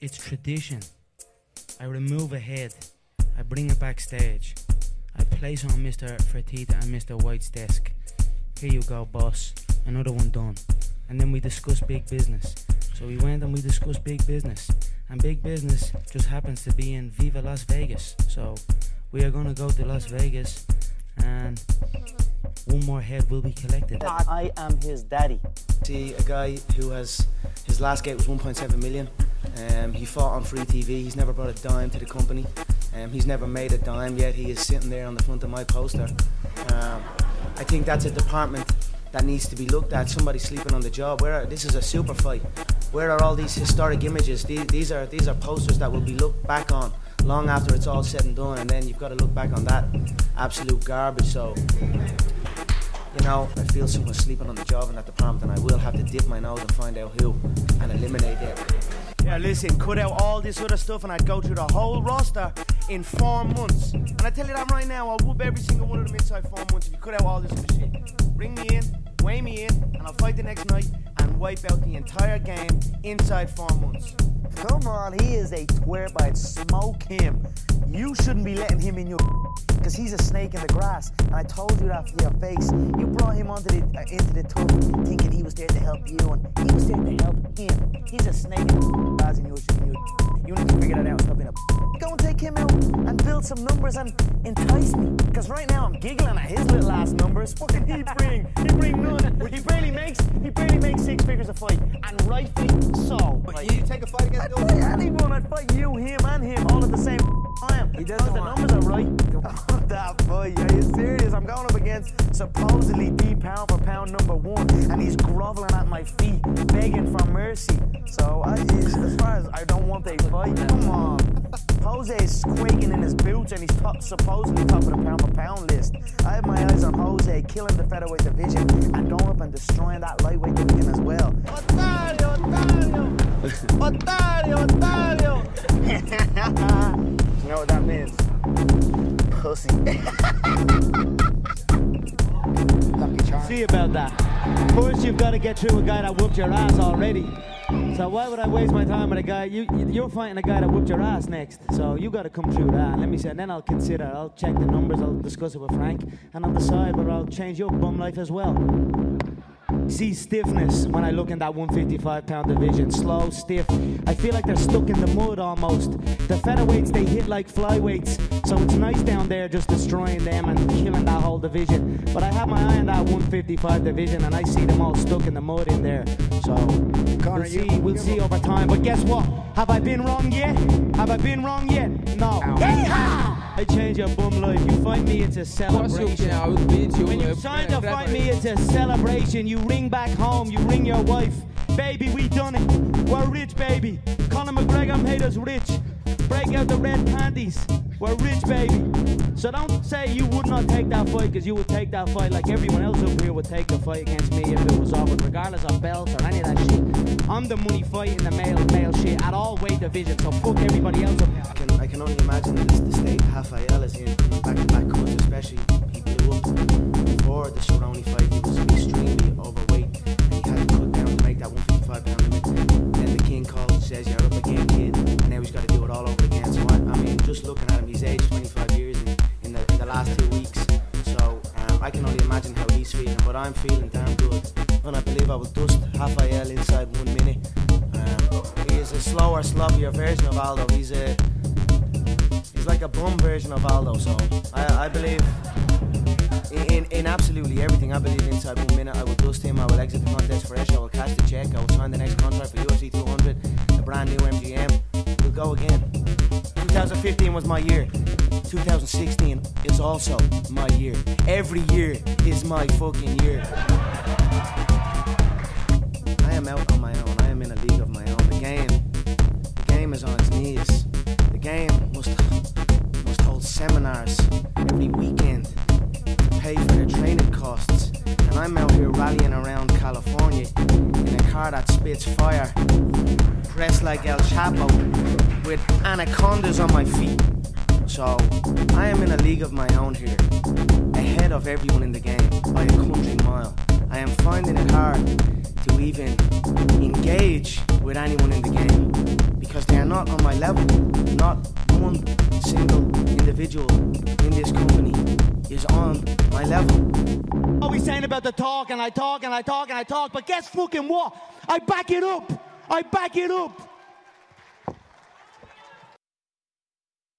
It's tradition. I remove a head. I bring it backstage. I place on Mr. Fertitta and Mr. White's desk. Here you go, boss. Another one done. And then we discuss big business. So we went and we discussed big business. And big business just happens to be in Viva Las Vegas. So we are gonna go to Las Vegas and one more head will be collected. I am his daddy. See a guy who has his last gate was 1.7 million. Um, he fought on free TV. He's never brought a dime to the company. Um, he's never made a dime yet. He is sitting there on the front of my poster. Um, I think that's a department that needs to be looked at. Somebody sleeping on the job. Where are, this is a super fight. Where are all these historic images? These, these are these are posters that will be looked back on long after it's all said and done. And then you've got to look back on that absolute garbage. So you know, I feel someone sleeping on the job in that department, and I will have to dip my nose and find out who and eliminate them. Yeah, listen, cut out all this other stuff, and I'd go through the whole roster in four months. And I tell you that right now, I'll whoop every single one of them inside four months if you cut out all this other shit. Bring me in, weigh me in, and I'll fight the next night and wipe out the entire game inside four months. Come on, he is a twerp. I'd smoke him. You shouldn't be letting him in your because he's a snake in the grass. And I told you that for your face. You brought him onto the uh, into the tub thinking he was there to help you, and he was there to help him. He's a snake in the grass, and you you. You need to figure that out. Stop being a. Go and take him out and build some numbers and entice me. Because right now I'm giggling at his little ass numbers. What can he bring? He bring none. He barely makes he barely makes six figures a fight, and rightfully so. But you take a fight against I'd fight anyone. I'd fight you, him, and him all at the same time. He doesn't the numbers are right. That fight. Are you serious? I'm going up against supposedly the pound for pound number one, and he's groveling at my feet, begging for mercy. So I, as as far as I don't want a fight, come on. Jose is quaking in his boots, and he's top, supposedly top of the pound for pound list. I have my eyes on Jose killing the featherweight division and going up and destroying that lightweight division as well. Otario, Otario! Otario, Otario! you know what that means? Pussy. See about that. First, you've got to get through a guy that whooped your ass already. So why would I waste my time with a guy? You you're fighting a guy that whooped your ass next. So you got to come through that. Let me see. And then I'll consider. I'll check the numbers. I'll discuss it with Frank, and I'll decide whether I'll change your bum life as well. See stiffness when I look in that 155 pound division. Slow, stiff. I feel like they're stuck in the mud almost. The featherweights they hit like flyweights, so it's nice down there just destroying them and killing that whole division. But I have my eye on that 155 division and I see them all stuck in the mud in there. So we'll see, we'll see over time. But guess what? Have I been wrong yet? Have I been wrong yet? No. Yeehaw! I change your bum life. You find me, it's a celebration. When you sign to fight me, it's a celebration. You ring back home, you ring your wife. Baby, we done it. We're rich, baby. Conor McGregor made us rich. Break out the red panties. We're rich, baby. So don't say you would not take that fight because you would take that fight like everyone else up here would take the fight against me if it was offered, regardless of belts or any of that shit. I'm the money fighting the male male shit at all weight divisions. So fuck everybody else up here. I can, I can only imagine the, the state Rafael is in back feeling, damn good. And I believe I will dust Rafael inside one minute. Um, he is a slower, sloppier version of Aldo. He's a He's like a bum version of Aldo, so I, I believe in, in, in absolutely everything. I believe inside one minute I will dust him, I will exit the contest fresh, I will cash the check, I will sign the next contract for UFC 200, the brand new MGM. We'll go again. 2015 was my year. 2016 is also my year. Every year is my fucking year. I am out on my own. I am in a league of my own. The game, the game is on its knees. The game must must hold seminars every weekend to pay for their training costs. And I'm out here rallying around California in a car that spits fire, dressed like El Chapo, with anacondas on my feet. So I am in a league of my own here, ahead of everyone in the game by a country mile. I am finding it hard to even engage with anyone in the game because they are not on my level. Not one single individual in this company is on my level. Always saying about the talk and I talk and I talk and I talk, but guess fucking what? I back it up. I back it up.